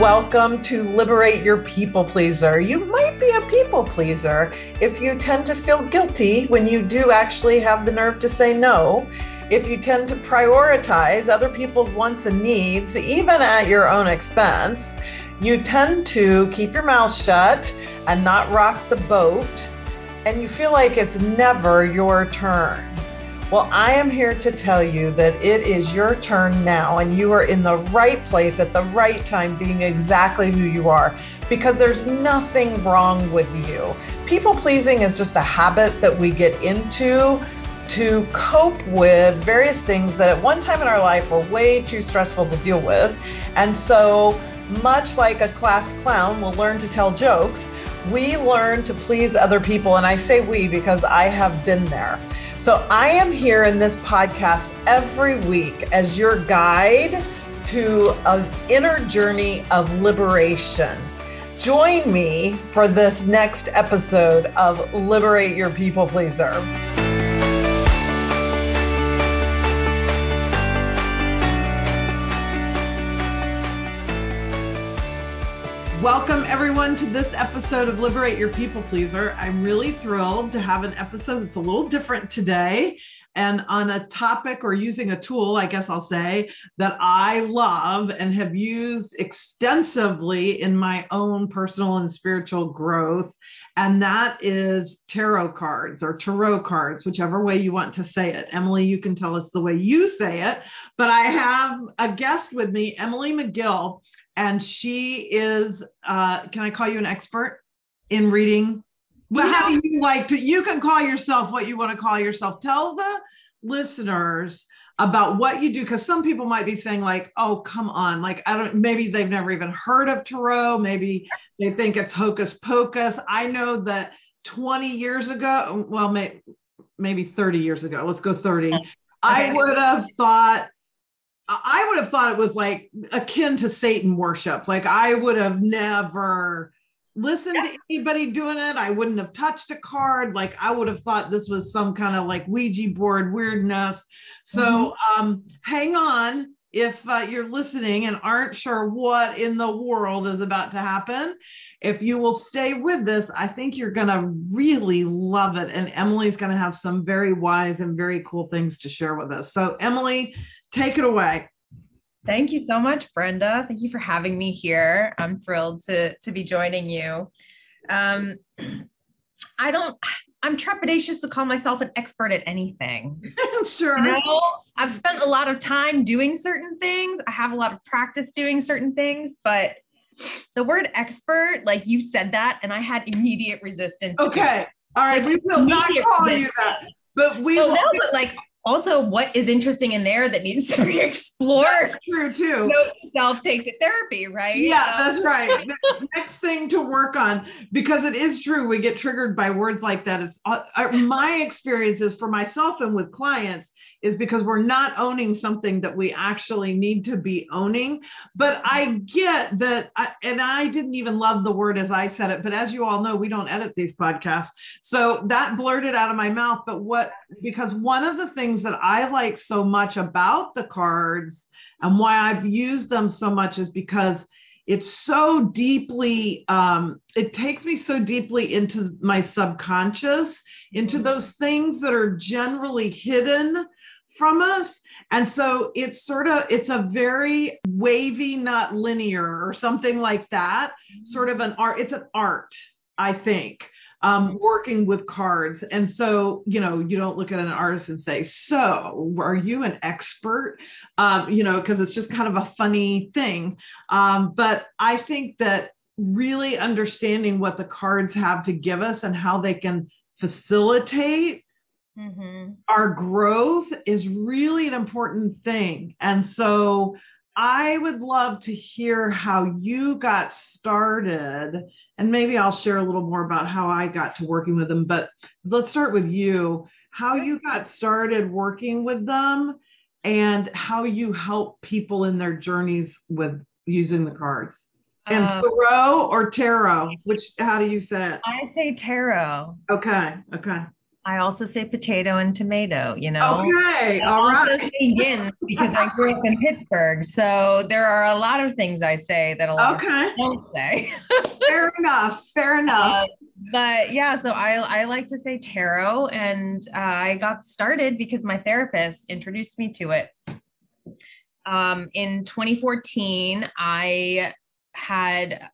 welcome to Liberate Your People Pleaser. You might be a people pleaser if you tend to feel guilty when you do actually have the nerve to say no. If you tend to prioritize other people's wants and needs, even at your own expense, you tend to keep your mouth shut and not rock the boat, and you feel like it's never your turn. Well, I am here to tell you that it is your turn now, and you are in the right place at the right time, being exactly who you are, because there's nothing wrong with you. People pleasing is just a habit that we get into to cope with various things that at one time in our life were way too stressful to deal with. And so, much like a class clown will learn to tell jokes, we learn to please other people. And I say we because I have been there. So I am here in this podcast every week as your guide to an inner journey of liberation. Join me for this next episode of Liberate Your People Pleaser. Welcome, everyone, to this episode of Liberate Your People Pleaser. I'm really thrilled to have an episode that's a little different today and on a topic or using a tool, I guess I'll say, that I love and have used extensively in my own personal and spiritual growth. And that is tarot cards or tarot cards, whichever way you want to say it. Emily, you can tell us the way you say it. But I have a guest with me, Emily McGill and she is uh can i call you an expert in reading? Well how do you like to you can call yourself what you want to call yourself. Tell the listeners about what you do because some people might be saying like oh come on like i don't maybe they've never even heard of tarot maybe they think it's hocus pocus. I know that 20 years ago well may, maybe 30 years ago let's go 30 okay. i would have thought I would have thought it was like akin to Satan worship. Like I would have never listened yeah. to anybody doing it. I wouldn't have touched a card. Like I would have thought this was some kind of like Ouija board weirdness. So mm-hmm. um, hang on if uh, you're listening and aren't sure what in the world is about to happen. If you will stay with this, I think you're going to really love it. And Emily's going to have some very wise and very cool things to share with us. So, Emily, Take it away. Thank you so much, Brenda. Thank you for having me here. I'm thrilled to to be joining you. Um, I don't. I'm trepidatious to call myself an expert at anything. sure. You know, I've spent a lot of time doing certain things. I have a lot of practice doing certain things, but the word expert, like you said that, and I had immediate resistance. Okay. All right. Like, we will not call resistance. you that. But we so will. No, but like also what is interesting in there that needs to be explored. That's true too. Self take to therapy, right? Yeah, that's right. next thing to work on because it is true. We get triggered by words like that. It's uh, uh, my experiences for myself and with clients is because we're not owning something that we actually need to be owning. But I get that, I, and I didn't even love the word as I said it. But as you all know, we don't edit these podcasts, so that blurted out of my mouth. But what because one of the things that I like so much about the cards and why I've used them so much is because it's so deeply um, it takes me so deeply into my subconscious into mm-hmm. those things that are generally hidden from us and so it's sort of it's a very wavy not linear or something like that sort of an art it's an art i think um, working with cards. And so, you know, you don't look at an artist and say, So, are you an expert? Um, you know, because it's just kind of a funny thing. Um, but I think that really understanding what the cards have to give us and how they can facilitate mm-hmm. our growth is really an important thing. And so, I would love to hear how you got started. And maybe I'll share a little more about how I got to working with them. But let's start with you how you got started working with them and how you help people in their journeys with using the cards. And um, tarot or tarot? Which, how do you say it? I say tarot. Okay. Okay. I also say potato and tomato, you know. Okay, all right. say yin because I grew up in Pittsburgh. So there are a lot of things I say that a lot okay. don't say. fair enough. Fair enough. Uh, but yeah, so I, I like to say tarot, and uh, I got started because my therapist introduced me to it. Um, in 2014, I had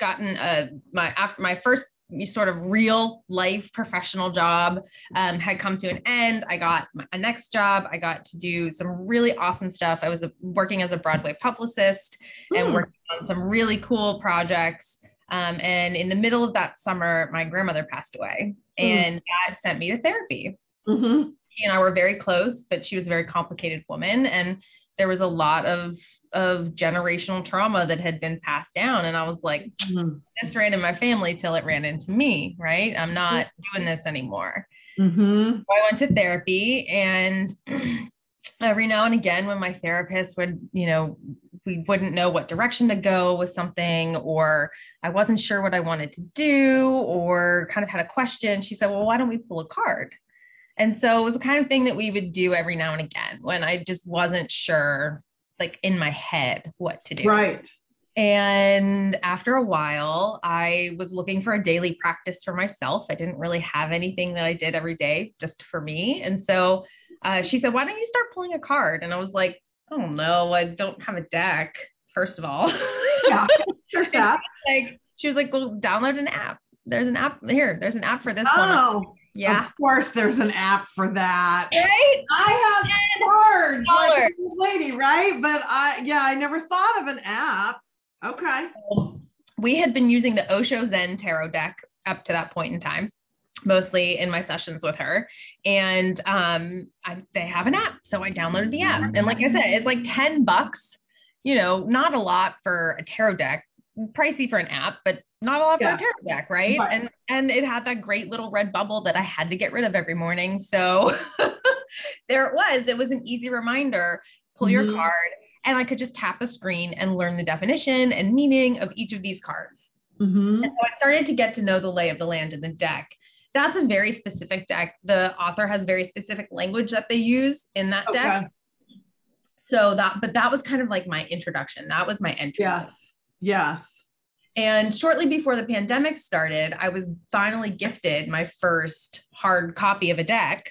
gotten a my after my first sort of real life professional job um, had come to an end. I got a next job. I got to do some really awesome stuff. I was a, working as a Broadway publicist and hmm. working on some really cool projects. Um, and in the middle of that summer, my grandmother passed away, mm. and that sent me to therapy. Mm-hmm. She and I were very close, but she was a very complicated woman, and there was a lot of of generational trauma that had been passed down. And i was like mm-hmm. this ran in my family till it ran into me right? I'm not doing this anymore. Mm-hmm. so i went to therapy and every now and again when my therapist would you know we wouldn't know what direction to go with something or i wasn't sure what i wanted to do or kind of had a question she said well why don't we pull a card? And so it was the kind of thing that we would do every now and again when I just wasn't sure, like in my head, what to do. Right. And after a while, I was looking for a daily practice for myself. I didn't really have anything that I did every day just for me. And so uh, she said, Why don't you start pulling a card? And I was like, Oh no, I don't have a deck, first of all. Yeah, there's that. like, she was like, Well, download an app. There's an app here. There's an app for this oh. one. Yeah. Of course, there's an app for that. Right? I have cards like this lady, right? But I, yeah, I never thought of an app. Okay. We had been using the Osho Zen tarot deck up to that point in time, mostly in my sessions with her. And um, I, they have an app. So I downloaded the app. And like I said, it's like 10 bucks, you know, not a lot for a tarot deck, pricey for an app, but not a lot yeah. for a tarot deck, right? right? And and it had that great little red bubble that I had to get rid of every morning. So there it was. It was an easy reminder. Pull mm-hmm. your card, and I could just tap the screen and learn the definition and meaning of each of these cards. Mm-hmm. And so I started to get to know the lay of the land in the deck. That's a very specific deck. The author has very specific language that they use in that okay. deck. So that, but that was kind of like my introduction. That was my entry. Yes. Yes. And shortly before the pandemic started, I was finally gifted my first hard copy of a deck.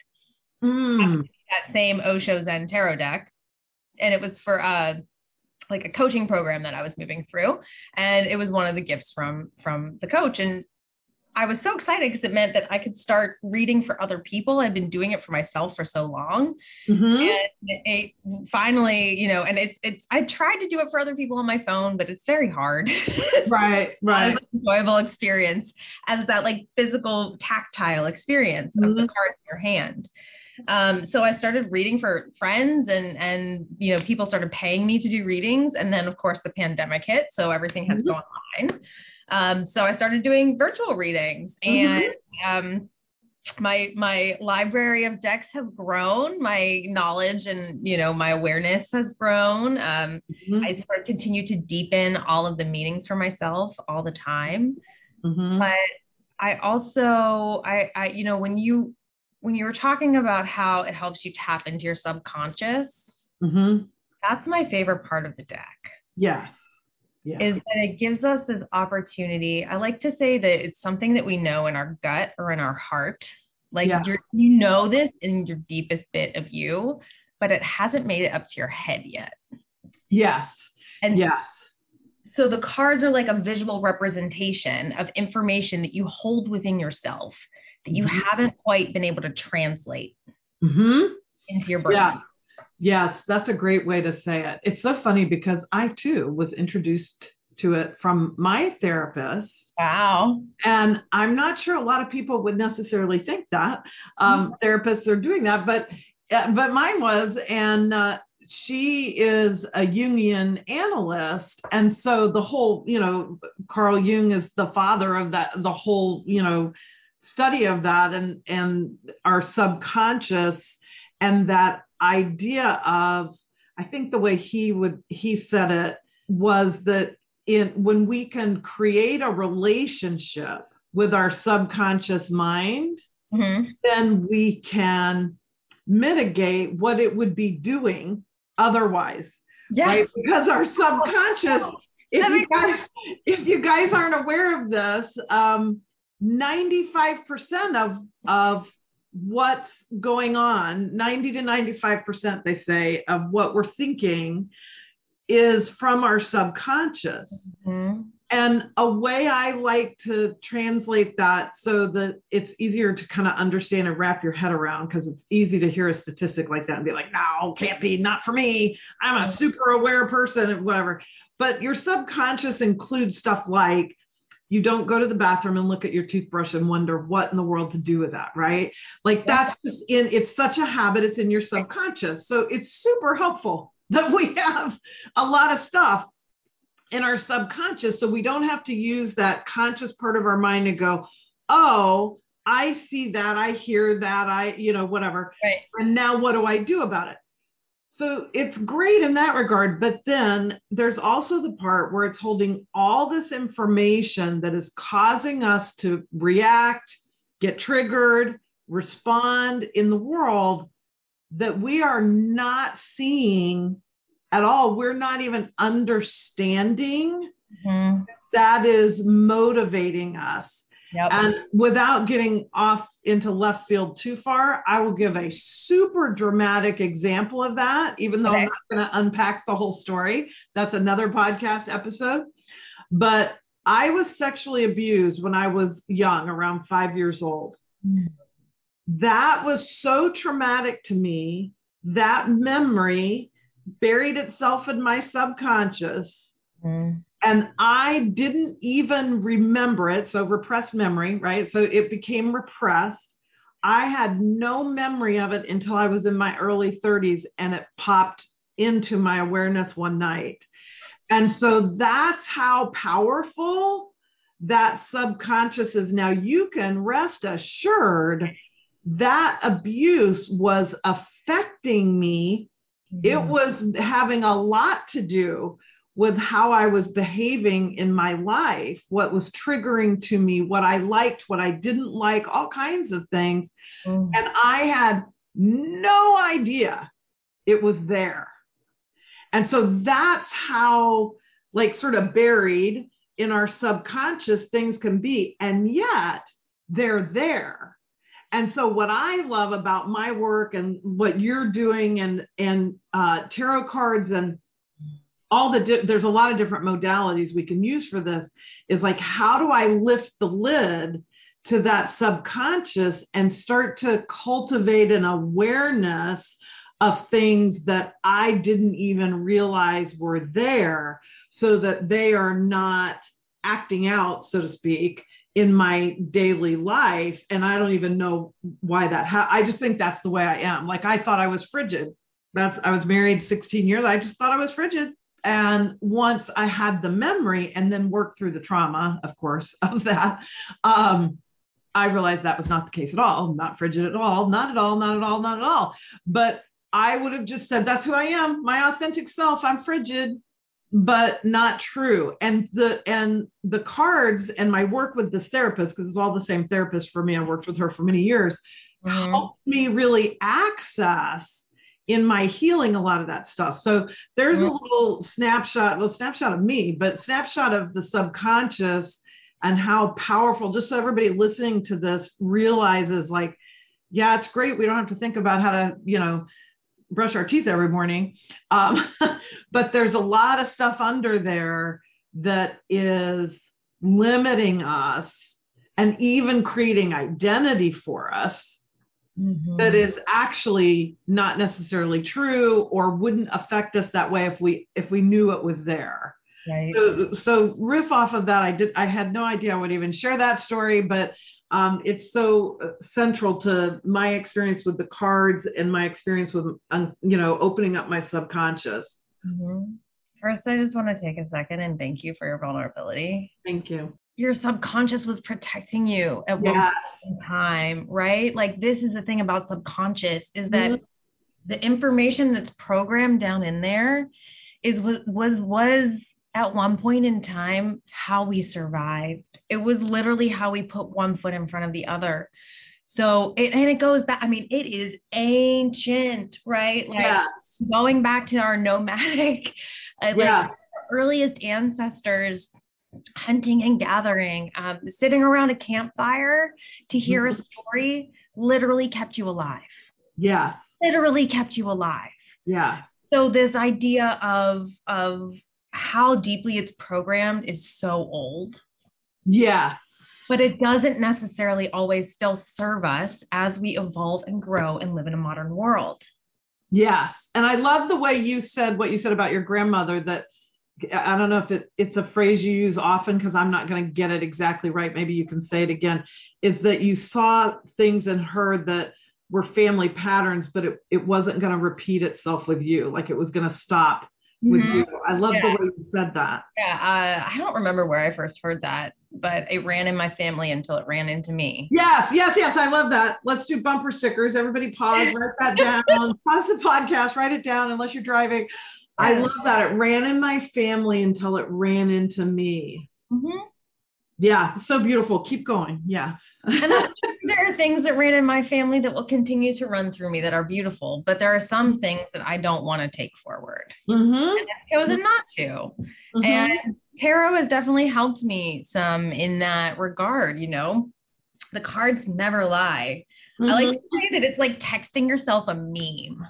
Mm. That same Osho Zen Tarot deck. And it was for uh like a coaching program that I was moving through. And it was one of the gifts from from the coach. And I was so excited because it meant that I could start reading for other people. I'd been doing it for myself for so long. Mm-hmm. And it, finally, you know, and it's it's I tried to do it for other people on my phone, but it's very hard. Right, right. enjoyable experience as that like physical tactile experience mm-hmm. of the mm-hmm. card in your hand. Um, so I started reading for friends and and you know, people started paying me to do readings. And then of course the pandemic hit. So everything had mm-hmm. to go online. Um, so I started doing virtual readings mm-hmm. and um, my my library of decks has grown my knowledge and you know my awareness has grown um, mm-hmm. i sort of continue to deepen all of the meanings for myself all the time mm-hmm. but i also i i you know when you when you were talking about how it helps you tap into your subconscious mm-hmm. that's my favorite part of the deck yes yeah. is that it gives us this opportunity. I like to say that it's something that we know in our gut or in our heart. Like yeah. you know this in your deepest bit of you, but it hasn't made it up to your head yet. Yes. And yes. So the cards are like a visual representation of information that you hold within yourself that you mm-hmm. haven't quite been able to translate mm-hmm. into your brain. Yeah. Yes, that's a great way to say it. It's so funny because I too was introduced to it from my therapist. Wow. And I'm not sure a lot of people would necessarily think that um, mm-hmm. therapists are doing that, but uh, but mine was, and uh, she is a Jungian analyst, and so the whole, you know, Carl Jung is the father of that, the whole, you know, study of that, and and our subconscious, and that idea of i think the way he would he said it was that in when we can create a relationship with our subconscious mind mm-hmm. then we can mitigate what it would be doing otherwise. Yeah. Right? Because our subconscious, if you guys, if you guys aren't aware of this, um, 95% of of what's going on 90 to 95% they say of what we're thinking is from our subconscious. Mm-hmm. and a way i like to translate that so that it's easier to kind of understand and wrap your head around because it's easy to hear a statistic like that and be like no can't be not for me. I'm a super aware person and whatever. But your subconscious includes stuff like you don't go to the bathroom and look at your toothbrush and wonder what in the world to do with that right? Like that's just in it's such a habit it's in your subconscious. So it's super helpful that we have a lot of stuff in our subconscious so we don't have to use that conscious part of our mind to go oh i see that i hear that i you know whatever. Right. and now what do i do about it so it's great in that regard. But then there's also the part where it's holding all this information that is causing us to react, get triggered, respond in the world that we are not seeing at all. We're not even understanding mm-hmm. that is motivating us. Yep. And without getting off into left field too far, I will give a super dramatic example of that, even though okay. I'm not going to unpack the whole story. That's another podcast episode. But I was sexually abused when I was young, around five years old. Mm. That was so traumatic to me. That memory buried itself in my subconscious. Mm and I didn't even remember it. So, repressed memory, right? So, it became repressed. I had no memory of it until I was in my early 30s and it popped into my awareness one night. And so, that's how powerful that subconscious is. Now, you can rest assured that abuse was affecting me. Mm-hmm. It was having a lot to do with how I was behaving in my life, what was triggering to me, what I liked, what I didn't like, all kinds of things. Mm. And I had no idea it was there. And so that's how, like, sort of buried in our subconscious things can be. And yet they're there. And so, what I love about my work and what you're doing, and and uh, tarot cards and all the di- there's a lot of different modalities we can use for this is like how do i lift the lid to that subconscious and start to cultivate an awareness of things that i didn't even realize were there so that they are not acting out so to speak in my daily life? And i don't even know why that ha- i just think that's the way i am. Like i thought i was frigid. That's i was married 16 years. I just thought i was frigid and once I had the memory and then worked through the trauma, of course, of that, um, I realized that was not the case at all. Not frigid at all. Not at all. Not at all. Not at all. But I would have just said, that's who I am, my authentic self. I'm frigid, but not true. And the and the cards and my work with this therapist, because it's all the same therapist for me. I worked with her for many years, mm-hmm. helped me really access in my healing a lot of that stuff. So there's a mm-hmm. little snapshot, little snapshot of me, but snapshot of the subconscious and how powerful, just so everybody listening to this realizes like, yeah, it's great. We don't have to think about how to, you know, brush our teeth every morning. Um, but there's a lot of stuff under there that is limiting us and even creating identity for us mm-hmm. that is actually not necessarily true or wouldn't affect us that way if we if we knew it was there. Right. So so riff off of that. I did i had no idea i would even share that story but um, it's so uh, central to my experience with the cards and my experience with um, you know opening up my subconscious. Mm-hmm. first i just want to take a second and thank you for your vulnerability. Thank you your subconscious was protecting you at yes. one time, right? Like this is the thing about subconscious is that mm-hmm. the information that's programmed down in there is was was was at one point in time how we survived. It was literally how we put one foot in front of the other. So it and it goes back. I mean, it is ancient, right? Like yes. going back to our nomadic, uh, like yes. earliest ancestors hunting and gathering, um, sitting around a campfire to hear mm-hmm. a story literally kept you alive. Yes. Literally kept you alive. Yes. So this idea of of how deeply it's programmed is so old. Yes. But it doesn't necessarily always still serve us as we evolve and grow and live in a modern world. Yes. And I love the way you said what you said about your grandmother that I don't know if it, it's a phrase you use often because I'm not going to get it exactly right. Maybe you can say it again. Is that you saw things in her that were family patterns, but it, it wasn't going to repeat itself with you. Like it was going to stop with mm-hmm. you. I love yeah. the way you said that. Yeah. Uh, I don't remember where I first heard that, but it ran in my family until it ran into me. Yes. Yes. Yes. I love that. Let's do bumper stickers. Everybody pause, write that down, pause the podcast, write it down unless you're driving. I love that. It ran in my family until it ran into me. Mm-hmm. Yeah, so beautiful. Keep going. Yes. and there are things that ran in my family that will continue to run through me that are beautiful, but there are some things that I don't want to take forward. Mm-hmm. And I've chosen not to. Mm-hmm. And tarot has definitely helped me some in that regard, you know. The cards never lie. I like mm-hmm. to say that it's like texting yourself a meme.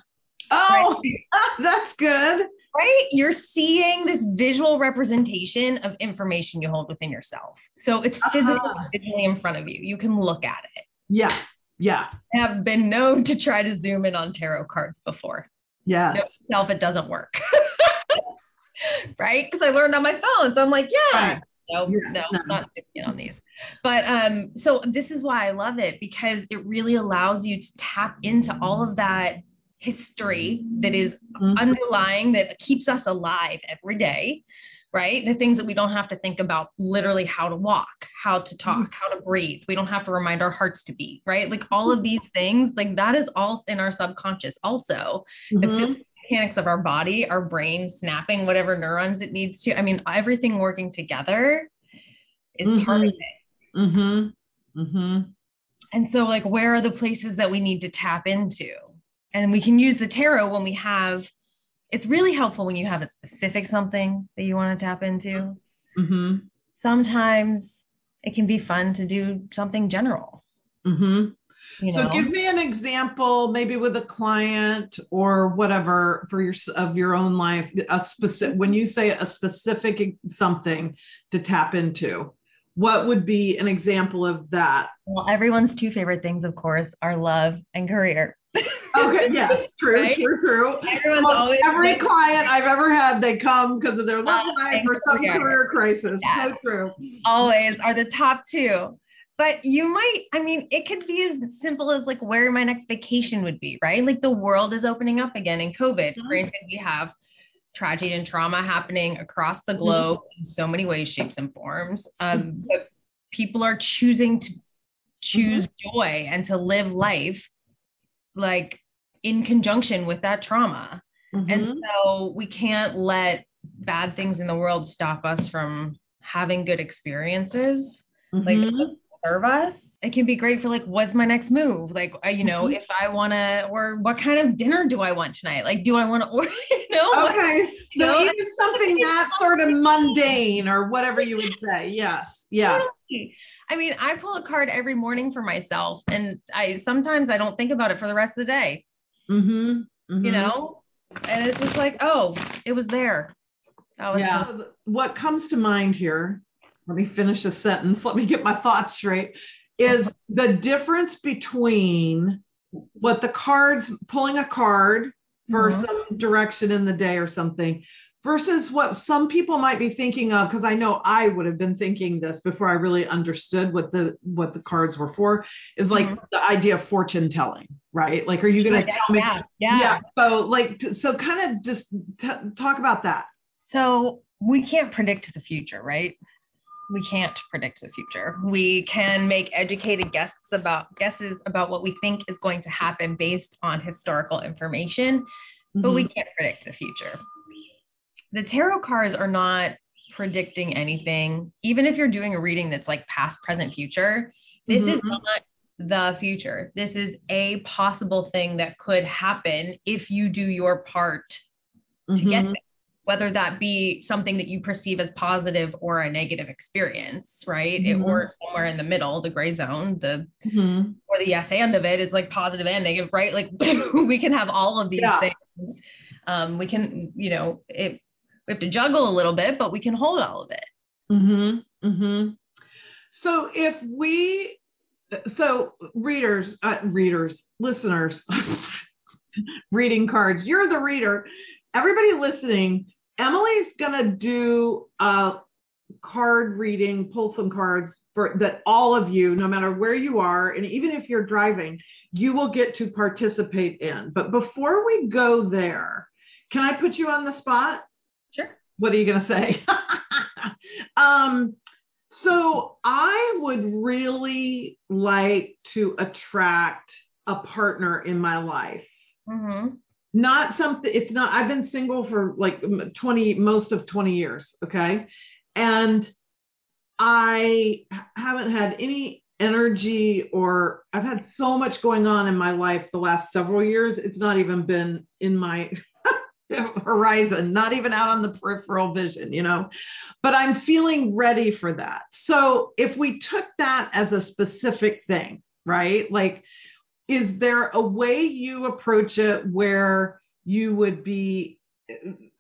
Oh, right? that's good right? You're seeing this visual representation of information you hold within yourself. So it's physically uh-huh. visually in front of you. You can look at it. Yeah. Yeah. I have been known to try to zoom in on tarot cards before. Yeah. Yes. Myself, it doesn't work. right? Because I learned on my phone. So I'm like, yeah. Right. No, yeah, no, no, not zooming on these. But um, so this is why I love it because it really allows you to tap into all of that history that is mm-hmm. underlying that keeps us alive every day right the things that we don't have to think about literally how to walk how to talk mm-hmm. how to breathe we don't have to remind our hearts to beat right like all of these things like that is all in our subconscious also mm-hmm. the physical mechanics of our body our brain snapping whatever neurons it needs to i mean everything working together is mm-hmm. part of it mm-hmm. Mm-hmm. and so like where are the places that we need to tap into and we can use the tarot when we have it's really helpful when you have a specific something that you want to tap into mm-hmm. sometimes it can be fun to do something general mm-hmm. you know? so give me an example maybe with a client or whatever for your of your own life a specific when you say a specific something to tap into what would be an example of that well everyone's two favorite things of course are love and career okay, yes, true, right? true, true. Every client I've ever had, they come because of their love life or some career, career crisis. Yes. So true. Always are the top two. But you might, I mean, it could be as simple as like where my next vacation would be, right? Like the world is opening up again in COVID. Mm-hmm. Granted, we have tragedy and trauma happening across the mm-hmm. globe mm-hmm. in so many ways, shapes, and forms. Um, mm-hmm. But people are choosing to choose mm-hmm. joy and to live life like in conjunction with that trauma. Mm-hmm. And so we can't let bad things in the world stop us from having good experiences. Mm-hmm. Like serve us. It can be great for like, what's my next move? Like, you know, mm-hmm. if I want to, or what kind of dinner do I want tonight? Like, do I want to order? you know? Okay. So know? even something that sort of mundane or whatever you would say. Yes. Yes. I mean, I pull a card every morning for myself, and I sometimes I don't think about it for the rest of the day. Mm-hmm. Mm-hmm. You know, and it's just like, oh, it was there. Was yeah. What comes to mind here? Let me finish a sentence. Let me get my thoughts straight. Is the difference between what the cards pulling a card for mm-hmm. some direction in the day or something versus what some people might be thinking of because i know i would have been thinking this before i really understood what the what the cards were for is like mm-hmm. the idea of fortune telling right like are you going to tell me yeah, yeah. so like so kind of just t- talk about that so we can't predict the future right we can't predict the future we can make educated guesses about guesses about what we think is going to happen based on historical information but mm-hmm. we can't predict the future the tarot cards are not predicting anything. Even if you're doing a reading that's like past, present, future, this mm-hmm. is not the future. This is a possible thing that could happen if you do your part to mm-hmm. get there whether that be something that you perceive as positive or a negative experience, right? Mm-hmm. It, or somewhere in the middle, the gray zone, the mm-hmm. or the yes and of it, it's like positive and negative, right? Like we can have all of these yeah. things. Um, we can, you know, it we have to juggle a little bit, but we can hold all of it. Mm-hmm. Mm-hmm. So if we, so readers, uh, readers, listeners, reading cards, you're the reader everybody listening, Emily's gonna do a card reading, pull some cards for that all of you, no matter where you are, and even if you're driving, you will get to participate in. But before we go there, can I put you on the spot? Sure. What are you gonna say? um, so I would really like to attract a partner in my life. Mm-hmm not something it's not i've been single for like 20 most of 20 years okay and i haven't had any energy or i've had so much going on in my life the last several years it's not even been in my horizon not even out on the peripheral vision you know? But i'm feeling ready for that. So if we took that as a specific thing right? Like is there a way you approach it where you would be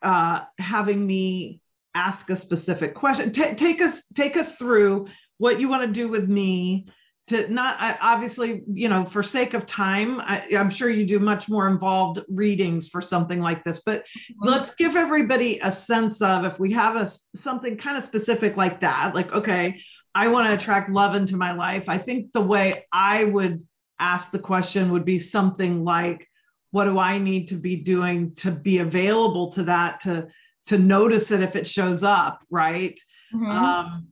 uh, having me ask a specific question? T- take us take us through what you want to do with me to not I, obviously you know for sake of time I, am sure you do much more involved readings for something like this but let's give everybody a sense of if we have a something kind of specific like that like okay i want to attract love into my life i think the way i would ask the question would be something like what do i need to be doing to be available to that to to notice it if it shows up right mm-hmm. um,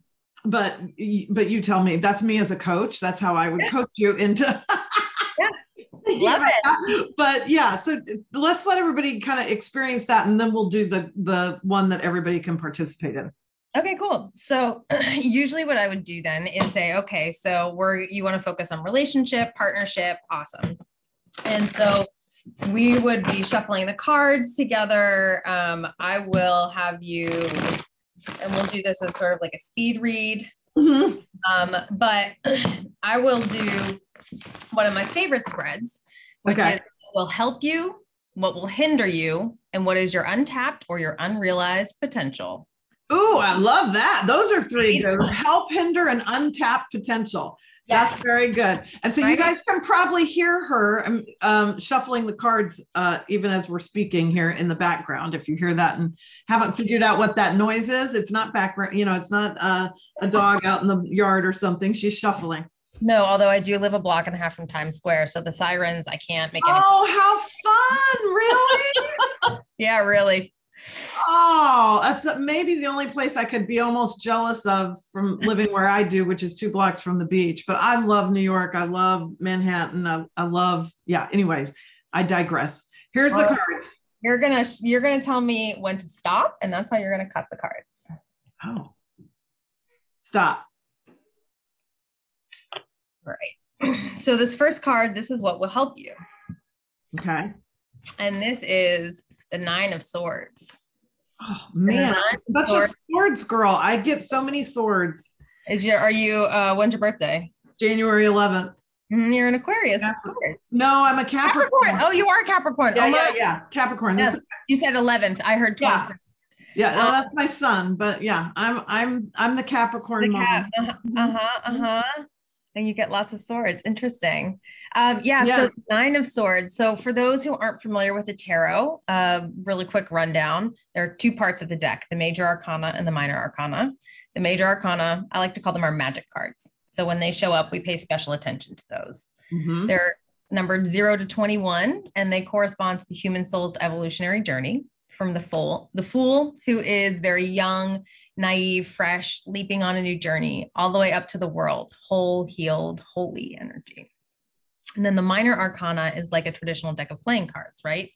but but you tell me that's me as a coach that's how i would yeah. coach you into yeah. love it but yeah so let's let everybody kind of experience that and then we'll do the the one that everybody can participate in Okay, cool. So usually what I would do then is say, okay, so we're you want to focus on relationship, partnership, awesome. And so we would be shuffling the cards together. Um, I will have you, and we'll do this as sort of like a speed read. Mm-hmm. Um, but I will do one of my favorite spreads, which okay. is will help you, what will hinder you, and what is your untapped or your unrealized potential. Ooh, I love that. Those are three good. Help, hinder, and untapped potential. Yes. That's very good. And so right. you guys can probably hear her um, um, shuffling the cards uh, even as we're speaking here in the background. If you hear that and haven't figured out what that noise is, it's not background, you know, it's not uh, a dog out in the yard or something. She's shuffling. No, although I do live a block and a half from Times Square. So the sirens, I can't make it. Oh, how fun. Really? yeah, really. Oh, that's maybe the only place I could be almost jealous of from living where I do, which is two blocks from the beach. But I love New York. I love Manhattan. I, I love, yeah. Anyway, I digress. Here's the cards. You're gonna you're gonna tell me when to stop, and that's how you're gonna cut the cards. Oh, stop. All right. So this first card, this is what will help you. Okay. And this is the Nine of Swords. Oh man, such swords. a swords girl. I get so many swords. Is your are you uh when's your birthday? January 11th. Mm, you're an Aquarius, of course. No, I'm a Capricorn. Capricorn. Oh, you are a Capricorn. Yeah, oh, yeah, yeah. Capricorn. You said 11th. I heard 12th. Yeah. Yeah, well, that's my son, but yeah, I'm I'm I'm the Capricorn. The cap. Uh huh. Uh huh. Uh-huh and you get lots of swords. Interesting. Um, yeah, yeah, So nine of swords. So for those who aren't familiar with the tarot, uh, really quick rundown. There are two parts of the deck: the major arcana and the minor arcana. The major arcana, I like to call them our magic cards. So when they show up, we pay special attention to those. Mm-hmm. They're numbered zero to twenty-one, and they correspond to the human soul's evolutionary journey. From the fool, the fool who is very young naive, fresh, leaping on a new journey, all the way up to the world, whole, healed, holy energy. And then the minor arcana is like a traditional deck of playing cards, right?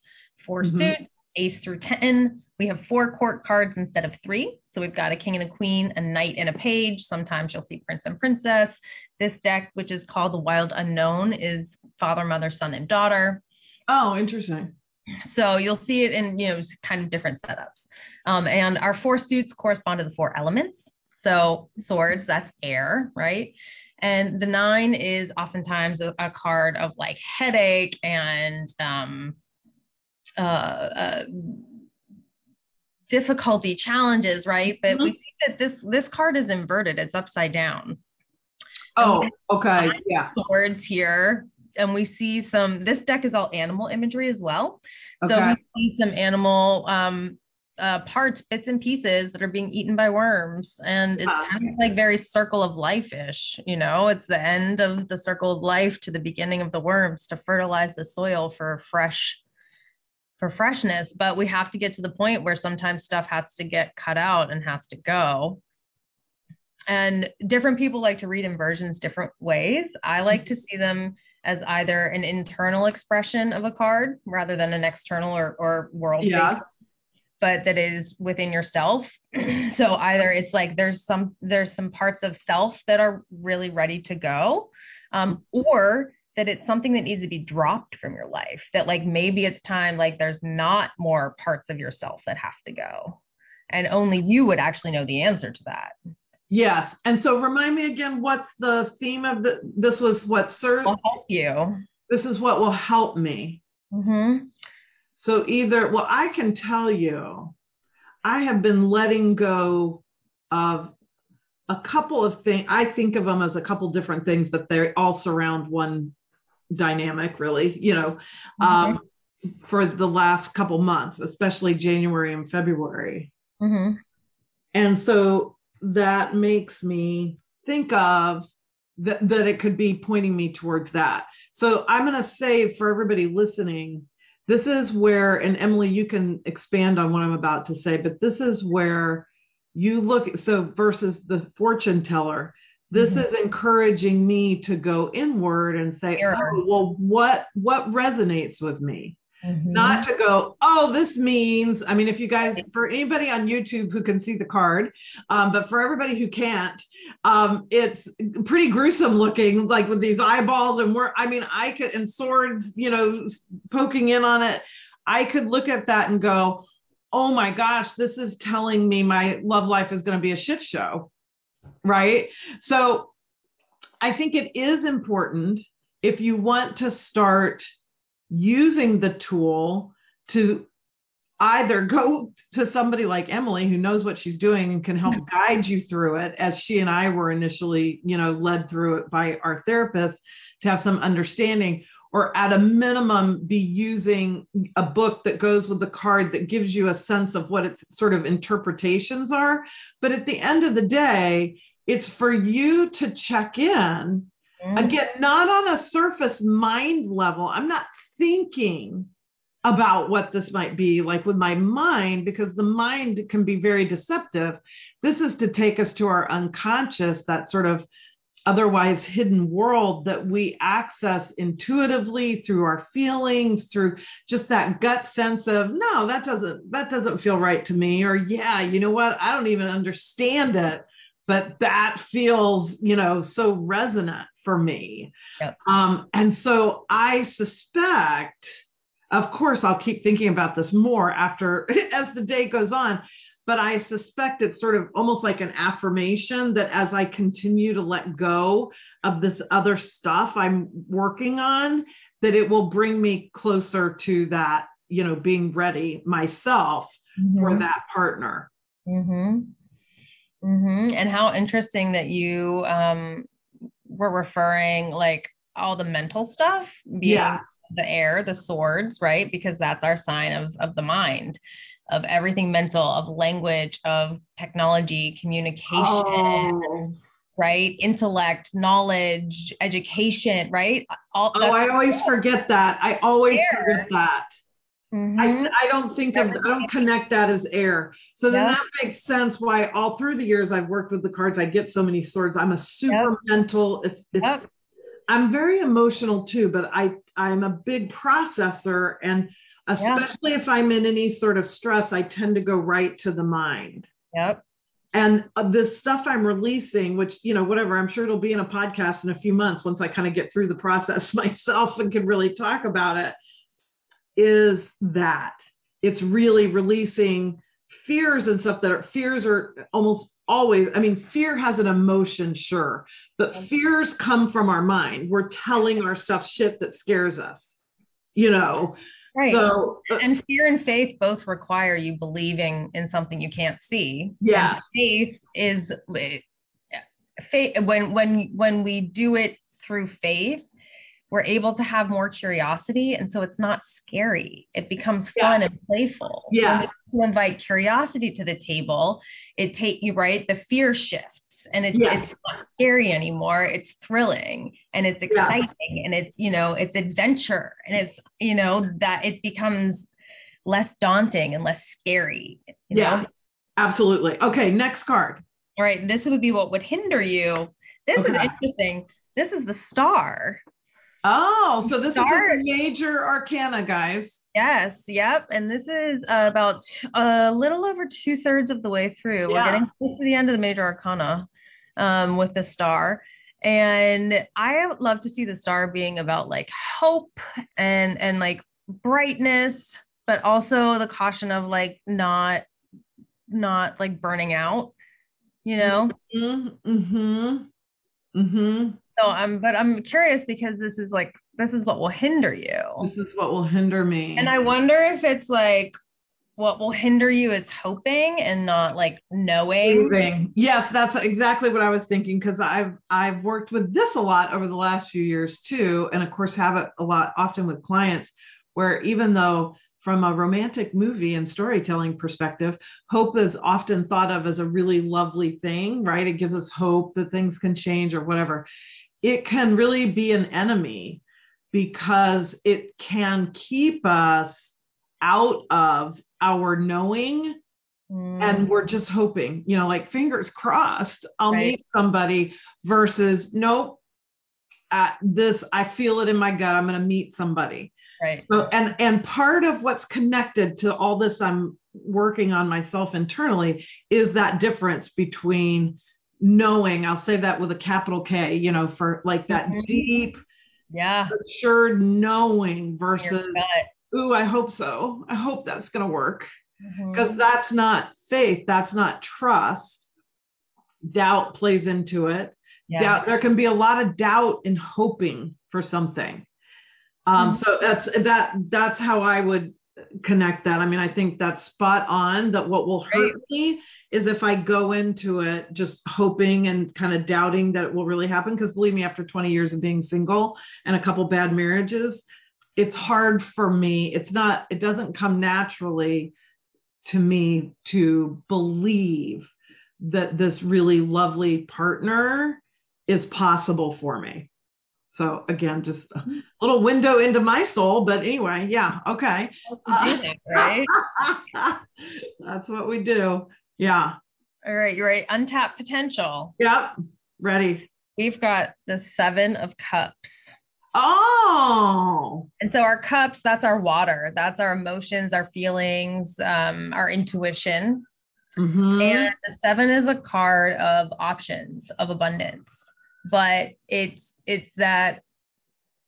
4 mm-hmm. suit, ace through 10, we have four court cards instead of three. So we've got a king and a queen, a knight and a page. Sometimes you'll see prince and princess. This deck, which is called the Wild Unknown, is father, mother, son, and daughter. Oh, interesting. So you'll see it in you know kind of different setups. Um, and our four suits correspond to the four elements. So swords, that's air, right? And the nine is oftentimes a, a card of like headache and um, uh, uh, difficulty, challenges, right? But mm-hmm. we see that this this card is inverted; it's upside down. Oh, okay, yeah. Swords here, and we see some. This deck is all animal imagery as well, okay. so we see some animal um, uh, parts, bits and pieces that are being eaten by worms. And it's uh, kind of like very circle of life ish, you know, it's the end of the circle of life to the beginning of the worms to fertilize the soil for fresh for freshness but we have to get to the point where sometimes stuff has to get cut out and has to go and different people like to read inversions different ways i like to see them as either an internal expression of a card rather than an external or, or world based but that is within yourself. So either it's like there's some there's some parts of self that are really ready to go um, or that it's something that needs to be dropped from your life that like maybe it's time like there's not more parts of yourself that have to go. And only you would actually know the answer to that yes and so remind me again what's the theme of the this was what sir will help you this is what will help me mm-hmm. So either, well, I can tell you, I have been letting go of a couple of things. I think of them as a couple different things, but they all surround one dynamic, really, you know, mm-hmm. um, for the last couple months, especially January and February. Mm-hmm. And so that makes me think of that, that it could be pointing me towards that. So I'm going to say for everybody listening, this is where and emily you can expand on what i'm about to say but this is where you look so versus the fortune teller this mm-hmm. is encouraging me to go inward and say oh well what what resonates with me Mm-hmm. Not to go, oh, this means, I mean, if you guys, for anybody on YouTube who can see the card, um, but for everybody who can't, um, it's pretty gruesome looking, like with these eyeballs and we're, I mean, I could, and swords, you know, poking in on it. I could look at that and go, oh my gosh, this is telling me my love life is going to be a shit show. Right. So I think it is important if you want to start using the tool to either go to somebody like Emily who knows what she's doing and can help guide you through it as she and I were initially, you know, led through it by our therapist to have some understanding or at a minimum be using a book that goes with the card that gives you a sense of what its sort of interpretations are. But at the end of the day it's for you to check in. Again not on a surface mind level. I'm not thinking about what this might be like with my mind because the mind can be very deceptive. This is to take us to our unconscious that sort of otherwise hidden world that we access intuitively through our feelings through just that gut sense of no that doesn't that doesn't feel right to me or yeah you know what? I don't even understand it but that feels you know so resonant for me yep. um, and so i suspect of course i'll keep thinking about this more after as the day goes on but i suspect it's sort of almost like an affirmation that as i continue to let go of this other stuff i'm working on that it will bring me closer to that you know being ready myself mm-hmm. for that partner mm-hmm. Mm-hmm. And how interesting that you um, were referring like all the mental stuff being yeah. the air, the swords, right? Because that's our sign of of the mind, of everything mental, of language, of technology, communication. Oh. Right, intellect, knowledge, education, right? All, oh, I always forget that. I always air. forget that. Mm-hmm. I, I, don't think of, I don't connect that as air. So then yep. that makes sense why all through the years I've worked with the cards, I get so many swords. I'm a super yep. mental. It's, it's, yep. I'm very emotional too, but I, I'm a big processor and especially if I'm in any sort of stress, I tend to go right to the mind. Yep. And uh, this stuff I'm releasing, which, you know, whatever, I'm sure it'll be in a podcast in a few months once I kind of get through the process myself and can really talk about it, is that. It's really releasing fears and stuff that are fears are almost always i mean fear has an emotion sure but fears come from our mind. We're telling ourselves shit that scares us you know? Right. So uh, and fear and faith both require you believing in something you can't see. Yeah faith is faith when when when we do it through faith we're able to have more curiosity and so it's not scary it becomes fun yeah. and playful yes to invite curiosity to the table it take you right the fear shifts and it, yes. it's not scary anymore it's thrilling and it's exciting yes. and it's you know it's adventure and it's you know that it becomes less daunting and less scary yeah know? absolutely okay next card all right this would be what would hinder you this okay. is interesting this is the star Oh, so this Start. is a major arcana, guys. Yes, yep. And this is uh, about a little over two thirds of the way through. Yeah. We're getting close to the end of the major arcana um, with the star. And I would love to see the star being about like hope and and like brightness, but also the caution of like not not like burning out, you know? Mm-hmm. Mm-hmm. mm-hmm. So I'm, but I'm curious because this is like, this is what will hinder you. This is what will hinder me. And I wonder if it's like, what will hinder you is hoping and not like knowing. Believing. Yes, that's exactly what I was thinking because I've I've worked with this a lot over the last few years too, and of course have it a lot often with clients where even though from a romantic movie and storytelling perspective, hope is often thought of as a really lovely thing, right? It gives us hope that things can change or whatever it can really be an enemy because it can keep us out of our knowing mm. and we're just hoping you know like fingers crossed i'll right. meet somebody versus nope at this i feel it in my gut i'm going to meet somebody right so and and part of what's connected to all this i'm working on myself internally is that difference between knowing i'll say that with a capital k you know for like that mm-hmm. deep yeah assured knowing versus ooh i hope so i hope that's going to work because mm-hmm. that's not faith that's not trust doubt plays into it yeah. doubt there can be a lot of doubt in hoping for something um mm-hmm. so that's that that's how i would connect that i mean i think that's spot on that what will hurt right. me is if I go into it just hoping and kind of doubting that it will really happen. Because believe me, after 20 years of being single and a couple bad marriages, it's hard for me. It's not, it doesn't come naturally to me to believe that this really lovely partner is possible for me. So again, just a mm-hmm. little window into my soul. But anyway, yeah, okay. right? That's what we do. Yeah. All right, you're right. Untapped potential. Yep. Ready. We've got the seven of cups. Oh. And so our cups, that's our water. That's our emotions, our feelings, um, our intuition. Mm-hmm. And the seven is a card of options of abundance. But it's it's that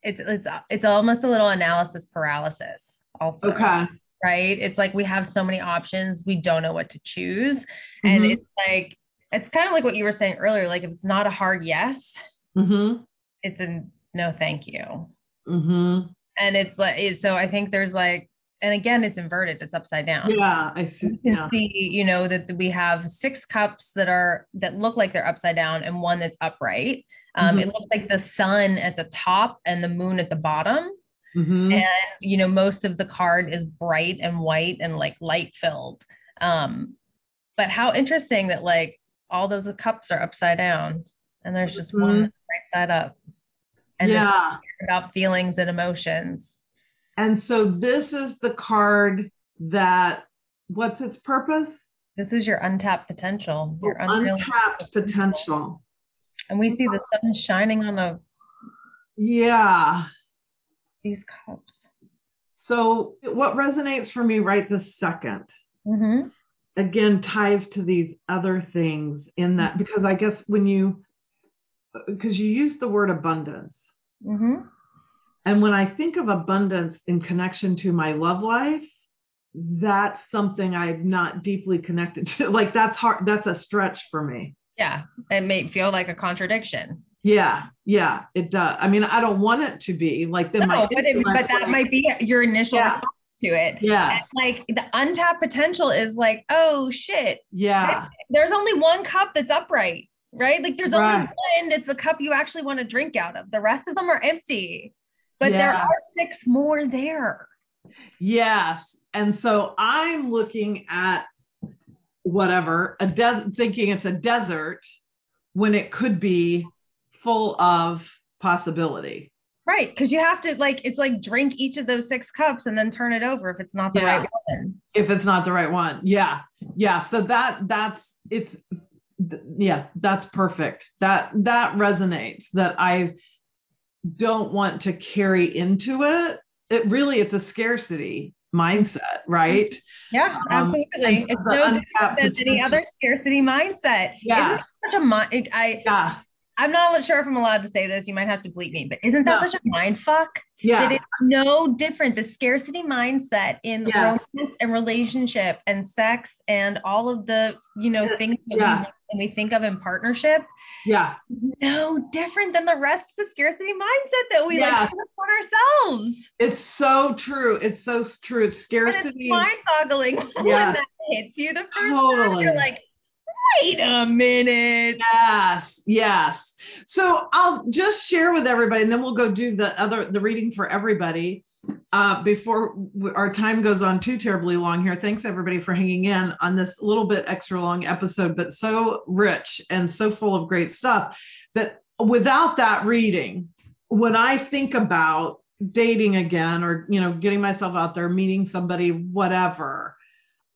it's it's it's almost a little analysis paralysis also. Okay right? It's like we have so many options, we don't know what to choose. Mm-hmm. And it's like, it's kind of like what you were saying earlier. Like if it's not a hard yes, mm-hmm. it's a no, thank you. Mm-hmm. And it's like, so I think there's like, and again, it's inverted, it's upside down. Yeah, I see. Yeah. see, you know, that we have six cups that are, that look like they're upside down and one that's upright. Um, mm-hmm. It looks like the sun at the top and the moon at the bottom. Mm-hmm. And you know, most of the card is bright and white and like light filled. Um, but how interesting that like all those cups are upside down and there's just mm-hmm. one right side up. And yeah. about feelings and emotions. And so this is the card that what's its purpose? This is your untapped potential. Your untapped potential. And we see the sun shining on the yeah these cups. So, what resonates for me right this 2nd Mm-hmm. again ties to these other things in that because I guess when you because you use the word abundance Mm-hmm. And when I think of abundance in connection to my love life that's something I'm not deeply connected to like that's hard that's a stretch for me Yeah. It may feel like a contradiction. yeah yeah it does I mean I don't want it to be like my No, but, it, but that like, might be your initial Yeah. response to it. Yeah, It's like the untapped potential is like, oh shit, yeah there's only one cup that's upright, right? Like there's only Right. one that's the cup you actually want to drink out of. The rest of them are empty, but there are six more there. Yes. And so I'm looking at whatever, a desert, thinking it's a desert when it could be full of possibility. Right. Because you have to like, it's like drink each of those six cups and then turn it over if it's not the Yeah. right one. If it's not the right one. Yeah. Yeah. So that, that's, it's, th- yeah, that's perfect. That, that resonates that I don't want to carry into it. It really, it's a scarcity mindset, right? Yeah, Um, absolutely. so it's no different than any other scarcity mindset. Yeah. Isn't such a mind? I Yeah. I'm not sure if I'm allowed to say this. You might have to bleep me, but isn't that No. such a mind fuck? Yeah. That it's no different. The scarcity mindset in Yes. romance and relationship and sex and all of the you know things that Yes. we, we think of in partnership, yeah. no different than the rest of the scarcity mindset that we like upon ourselves. It's so true. It's so true. It's scarcity. it's mind-boggling when that hits you the first time. You're like, wait a minute. Yes, yes. So I'll just share with everybody, and then we'll go do the other the reading for everybody uh, before our time goes on too terribly long here. Thanks everybody for hanging in on this little bit extra long episode, but so rich and so full of great stuff that without that reading, when I think about dating again or you know getting myself out there, meeting somebody, whatever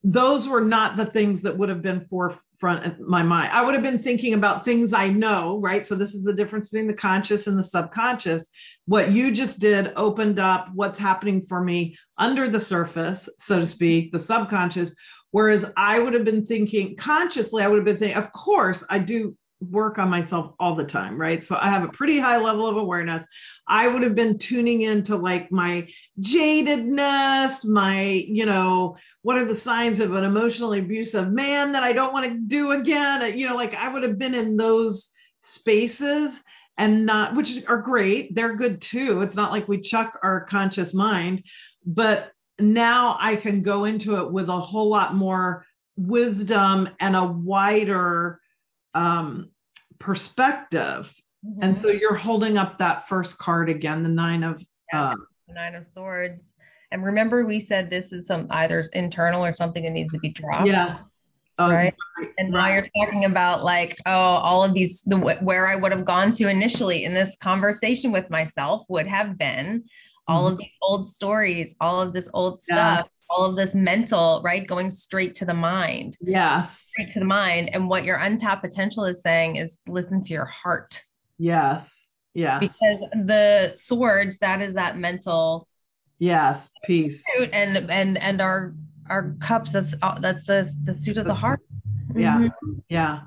those were not the things that would have been forefront in my mind. I would have been thinking about things I know, right? So this is the difference between the conscious and the subconscious. What you just did opened up what's happening for me under the surface, so to speak, the subconscious. Whereas I would have been thinking consciously, I would have been thinking, of course, I do work on myself all the time, right? So I have a pretty high level of awareness. I would have been tuning into like my jadedness, my, you know, what are the signs of an emotionally abusive man that I don't want to do again? You know, like I would have been in those spaces and not, which are great. They're good too. It's not like we chuck our conscious mind, but now I can go into it with a whole lot more wisdom and a wider um, perspective. And so you're holding up that first card again, the nine of uh, the nine of swords. And remember, we said this is some either internal or something that needs to be dropped. yeah. Oh, Right. And now you're talking about like, oh, all of these, the where I would have gone to initially in this conversation with myself would have been all of these old stories, all of this old stuff, Yes. all of this mental, right? Going straight to the mind, Yes. straight to the mind. And what your untapped potential is saying is listen to your heart. Yes. Yes. Because the swords, that is that mental yes. Peace. suit and and and our our cups that's uh, that's the the suit of the heart Yeah. Mhm. Yeah.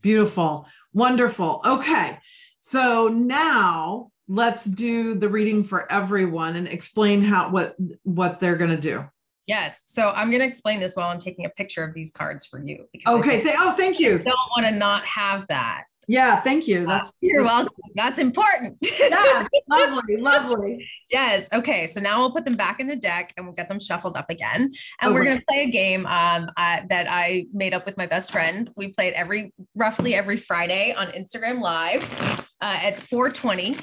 Beautiful. Wonderful. Okay. So now let's do the reading for everyone and explain how what what they're going to do. yes so i'm going to explain this while i'm taking a picture of these cards for you because Okay. Th- oh, thank you. I don't want to not have that Yeah, thank you. That's you're welcome that's important Yeah, lovely, lovely. yes okay so now we'll put them back in the deck and we'll get them shuffled up again and we're Okay. going to play a game um, uh, that i made up with my best friend we play it every roughly every friday on instagram live uh, at 420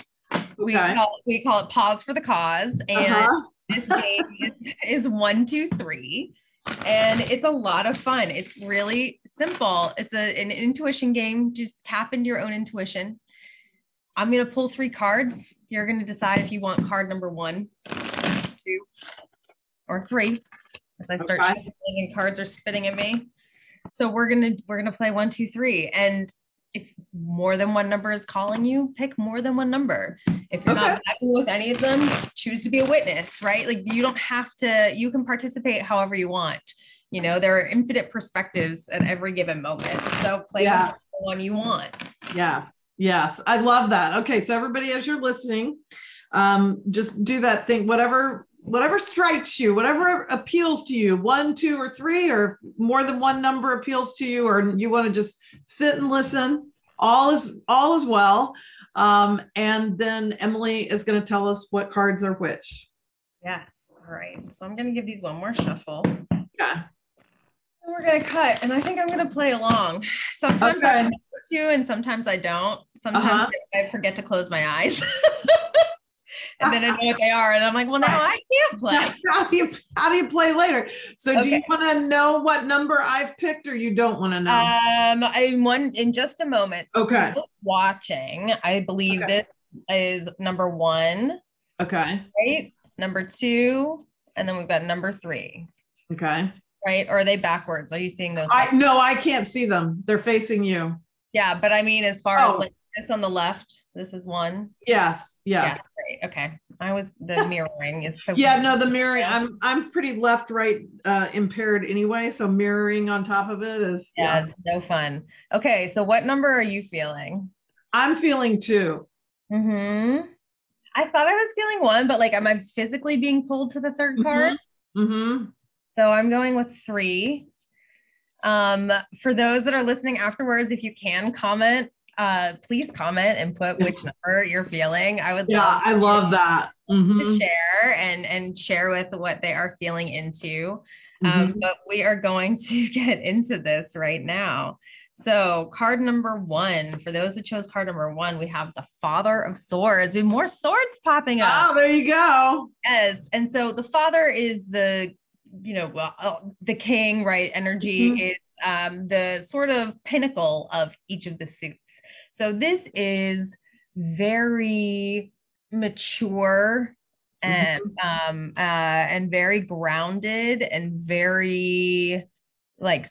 we Okay. call, we call it pause for the cause and Uh-huh. this game is, is one two three and it's a lot of fun it's really simple it's a, an intuition game just tap into your own intuition i'm going to pull three cards you're going to decide if you want card number one two or three as i start Okay. and cards are spitting at me so we're going to we're going to play one two three and more than one number is calling you, pick more than one number. If you're Okay. not happy with any of them, choose to be a witness, right? Like you don't have to, you can participate however you want. You know, there are infinite perspectives at every given moment. So play Yes. with the one you want. Yes, yes, I love that. Okay, so everybody, as you're listening, um, just do that thing, whatever, whatever strikes you, whatever appeals to you, one, two, or three, or more than one number appeals to you, or you want to just sit and listen. All is all is well. Um, and then Emily is going to tell us what cards are which. Yes. All right. So I'm going to give these one more shuffle. Yeah. And We're gonna cut, and I think I'm gonna play along. Sometimes I Okay. remember to, and sometimes I don't. Sometimes Uh-huh. I forget to close my eyes, and then I know what they are, and I'm like, well, now I can't play. How do you how do you play later? So do you want to know what number I've picked, or you don't want to know? Um, I'm one in just a moment. Okay. Watching, I believe Okay. this is number one, okay. right? Number two, and then we've got number three, Okay. right? Or are they backwards? Are you seeing those? I no, I can't see them. They're facing you. yeah, but I mean, as far Oh. as like this on the left, this is one. Yes. Yes. great. Okay. I was the mirroring is so Yeah. no, the mirroring. I'm I'm pretty left right uh, impaired anyway, so mirroring on top of it is. yeah, no fun. Okay, so what number are you feeling? I'm feeling two. Mm-hmm. I thought I was feeling one, but like am I physically being pulled to the 3rd card? Mm-hmm. So I'm going with three. Um, for those that are listening afterwards, if you can comment, uh, please comment and put which number you're feeling. I would Yeah, love I love that. Mhm. to share and and share with what they are feeling into. Um, Mhm. but we are going to get into this right now. So, card number one, for those that chose card number one, we have the Father of Swords. We have more swords popping up. Oh, there you go. Yes. And so the Father is the, you know, well, uh, the king, right? Energy Mhm. is um, the sort of pinnacle of each of the suits. So this is very mature and um uh and very grounded and very like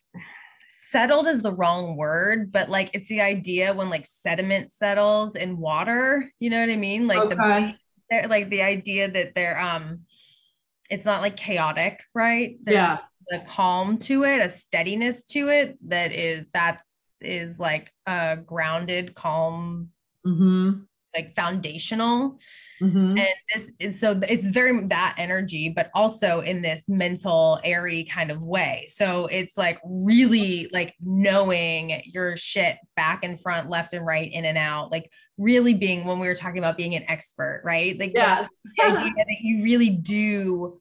settled is the wrong word but like it's the idea when like sediment settles in water you know what i mean like the okay. they're like the idea that they're um it's not like chaotic right there's Yes. A calm to it a steadiness to it that is that is like a grounded calm Mm-hmm. like foundational Mm-hmm. and this is so it's very that energy but also in this mental airy kind of way so it's like really like knowing your shit back and front left and right in and out like really being when we were talking about being an expert right like Yes. the idea that you really do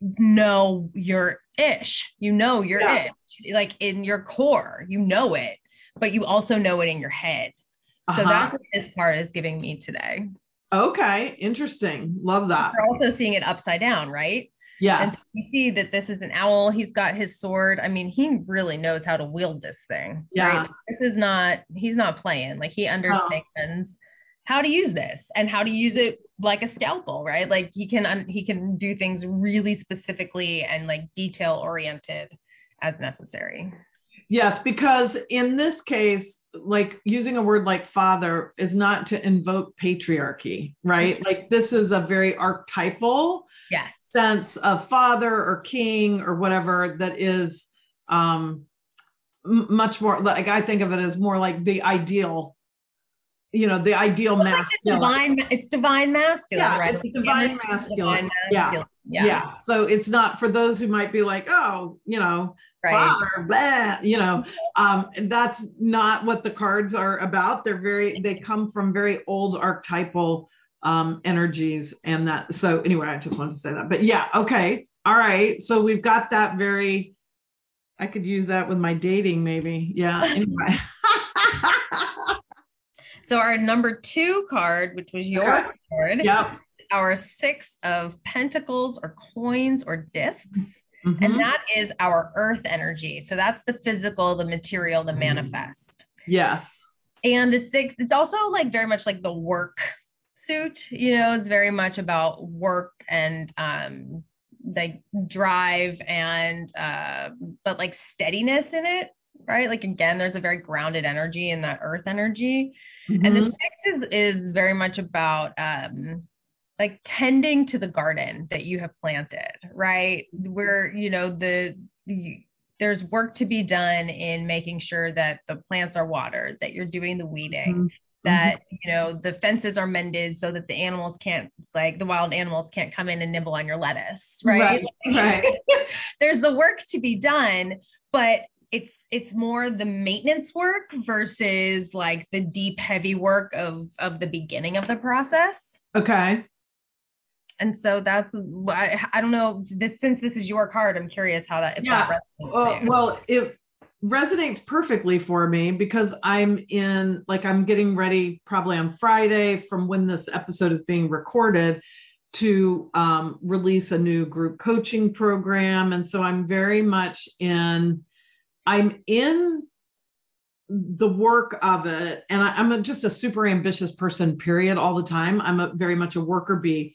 know your ish you know your Yeah. ish like in your core you know it but you also know it in your head so Uh-huh. that's what this card is giving me today okay. Interesting. Love that. we're also seeing it upside down, right? And Yes. so you see that this is an owl. He's got his sword. I mean, he really knows how to wield this thing. Yeah. Right? This is not, he's not playing. Like he understands how to use this and how to use it like a scalpel, right? Like he can he can do things really specifically and like detail oriented as necessary. Yes, because in this case, like using a word like father is not to invoke patriarchy, right? Like this is a very archetypal Yes. sense of father or king or whatever that is um much more like I think of it as more like the ideal, you know, the ideal Well, it's like the masculine. divine, it's divine masculine, Yeah, right? it's Like, divine masculine. divine Yeah. masculine. Yeah. Yeah. So it's not for those who might be like, oh, you know, Right. father, blah, you know, um, that's not what the cards are about. They're very, they come from very old archetypal um, energies. And that, so anyway, I just wanted to say that. But yeah, okay. All right. So we've got that very, I could use that with my dating maybe. Yeah. Anyway. So our number two card, which was your Okay. card, our six of pentacles or coins or discs. Mhm. And that is our earth energy. So that's the physical, the material, the manifest. yes. And the six, it's also like very much like the work suit, you know, it's very much about work and um like drive and uh but like steadiness in it, right? Like again, there's a very grounded energy in that earth energy. Mm-hmm. And the mm-hmm. six is is very much about um like tending to the garden that you have planted, right? Where, you know, the, the there's work to be done in making sure that the plants are watered, that you're doing the weeding, mm-hmm. that you know the fences are mended so that the animals can't like the wild animals can't come in and nibble on your lettuce, right? Right. right. there's the work to be done, but it's it's more the maintenance work versus like the deep heavy work of of the beginning of the process. Okay. And so that's I, I don't know this since this is your card i'm curious how that yeah. that uh, well it resonates perfectly for me because i'm in like i'm getting ready probably on friday from when this episode is being recorded to um, release a new group coaching program. And so i'm very much in i'm in the work of it and I, am just a super ambitious person period all the time. I'm a very much a worker bee.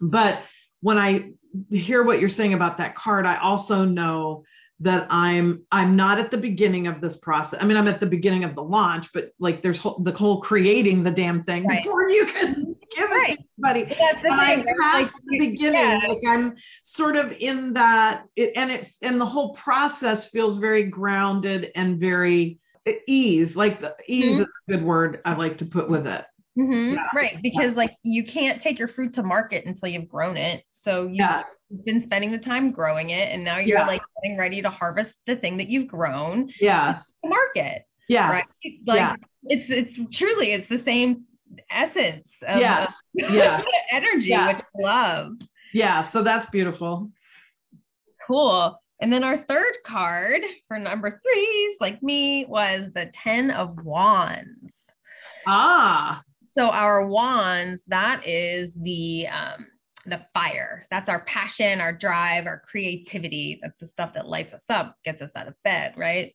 But when I hear what you're saying about that card, I also know that I'm I'm not at the beginning of this process. I mean, I'm at the beginning of the launch, but like there's whole, the whole creating the damn thing right. before you can give right. it to anybody. That's the. I'm past like, the beginning. Yeah. Like I'm sort of in that, it, and it and the whole process feels very grounded and very ease. Like the ease mm-hmm. is a good word I like to put with it. Mm-hmm. Yeah. Right. Because like you can't take your fruit to market until you've grown it. So you've yes. been spending the time growing it and now you're yeah. like getting ready to harvest the thing that you've grown yes. to market. Yeah. Right. Like yeah. it's it's truly it's the same essence of, yes. of yeah. energy, yes. which I love. Yeah. So that's beautiful. Cool. And then our third card for number threes, like me, was the Ten of Wands. Ah, so our wands, that is the um the fire. That's our passion, our drive, our creativity. That's the stuff that lights us up, gets us out of bed, right?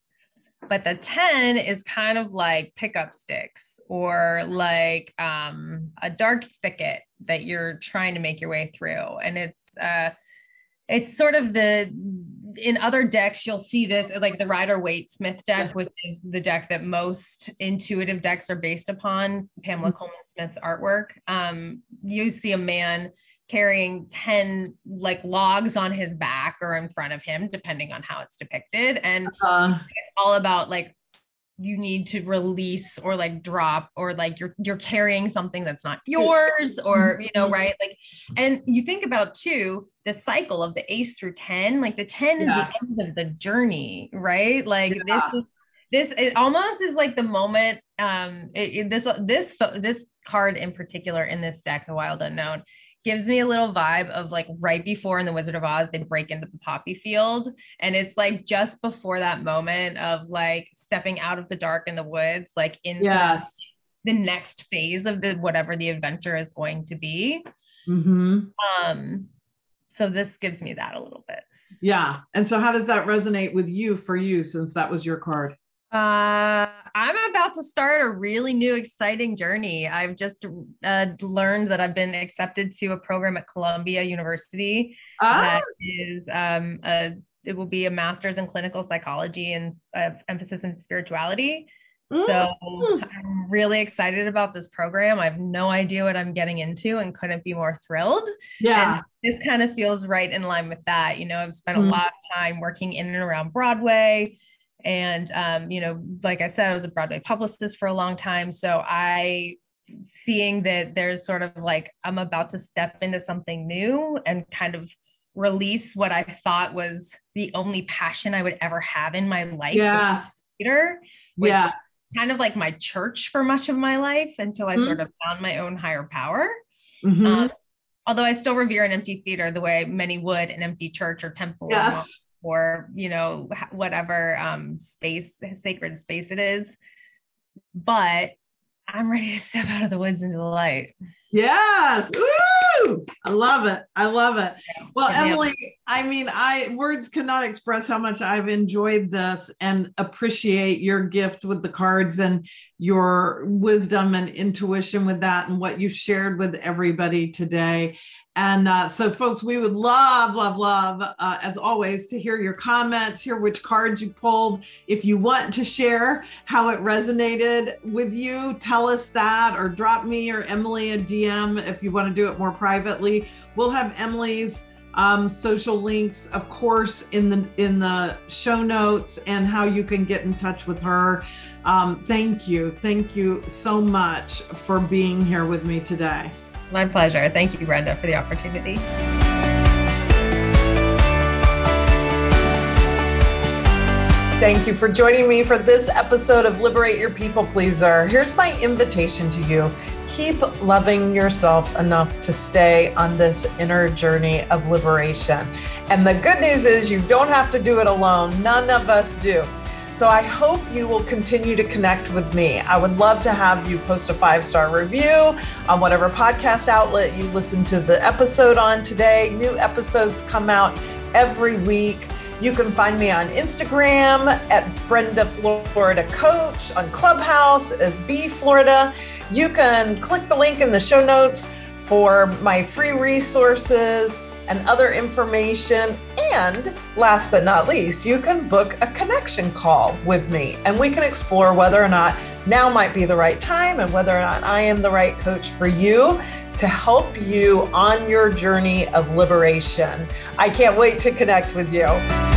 But the 10 is kind of like pickup sticks or like um, a dark thicket that you're trying to make your way through. And it's uh it's sort of the in other decks you'll see this like the rider waite smith deck which is the deck that most intuitive decks are based upon pamela mm-hmm. colman smith's artwork. Um you see a man carrying 10 like logs on his back or in front of him depending on how it's depicted and uh, it's all about like you need to release or like drop or like you're you're carrying something that's not yours or you know mm-hmm. right like and you think about too the cycle of the ace through 10 like the 10 is the end of the journey right like yeah. this is this it almost is like the moment um it, it, this this this card in particular in this deck the wild unknown gives me a little vibe of like right before in the Wizard of Oz, they break into the poppy field. And it's like just before that moment of like stepping out of the dark in the woods, like into the next phase of the whatever the adventure is going to be. Mm-hmm. Um, so this gives me that a little bit. Yeah. And so how does that resonate with you for you since that was your card? Uh, I'm about to start a really new, exciting journey. I've just uh, learned that I've been accepted to a program at Columbia University ah. that is um, a, it will be a master's in clinical psychology and uh, emphasis in spirituality. Mm. So I'm really excited about this program. I have no idea what I'm getting into and couldn't be more thrilled. Yeah. And this kind of feels right in line with that. You know, I've spent mm. a lot of time working in and around Broadway and, um, you know, like I said, I was a Broadway publicist for a long time. So I, seeing that there's sort of like, I'm about to step into something new and kind of release what I thought was the only passion I would ever have in my life. Yes. Theater, which yes. kind of like my church for much of my life until I mm-hmm. sort of found my own higher power. Mm-hmm. Um, although I still revere an empty theater the way many would an empty church or temple. Yes or you know whatever um space sacred space it is. But i'm ready to step out of the woods into the light. Yes! Woo! i love it. I love it. Well emily i mean i words cannot express how much i've enjoyed this and appreciate your gift with the cards and your wisdom and intuition with that and what you've shared with everybody today And uh, so, folks, we would love, love, love, uh, as always, to hear your comments, hear which cards you pulled. If you want to share how it resonated with you, tell us that, or drop me or Emily a DM if you want to do it more privately. We'll have Emily's um, social links, of course, in the in the show notes and how you can get in touch with her. Um, thank you, thank you so much for being here with me today. My pleasure. Thank you, Brenda, for the opportunity. Thank you for joining me for this episode of Liberate Your People Pleaser. Here's my invitation to you keep loving yourself enough to stay on this inner journey of liberation. And the good news is, you don't have to do it alone. None of us do. So I hope you will continue to connect with me. I would love to have you post a five star review on whatever podcast outlet you listen to the episode on today. New episodes come out every week. You can find me on Instagram at Brenda Florida Coach, on Clubhouse as B Florida. You can click the link in the show notes for my free resources and other information. And last but not least, you can book a connection call with me and we can explore whether or not now might be the right time and whether or not I am the right coach for you to help you on your journey of liberation. I can't wait to connect with you.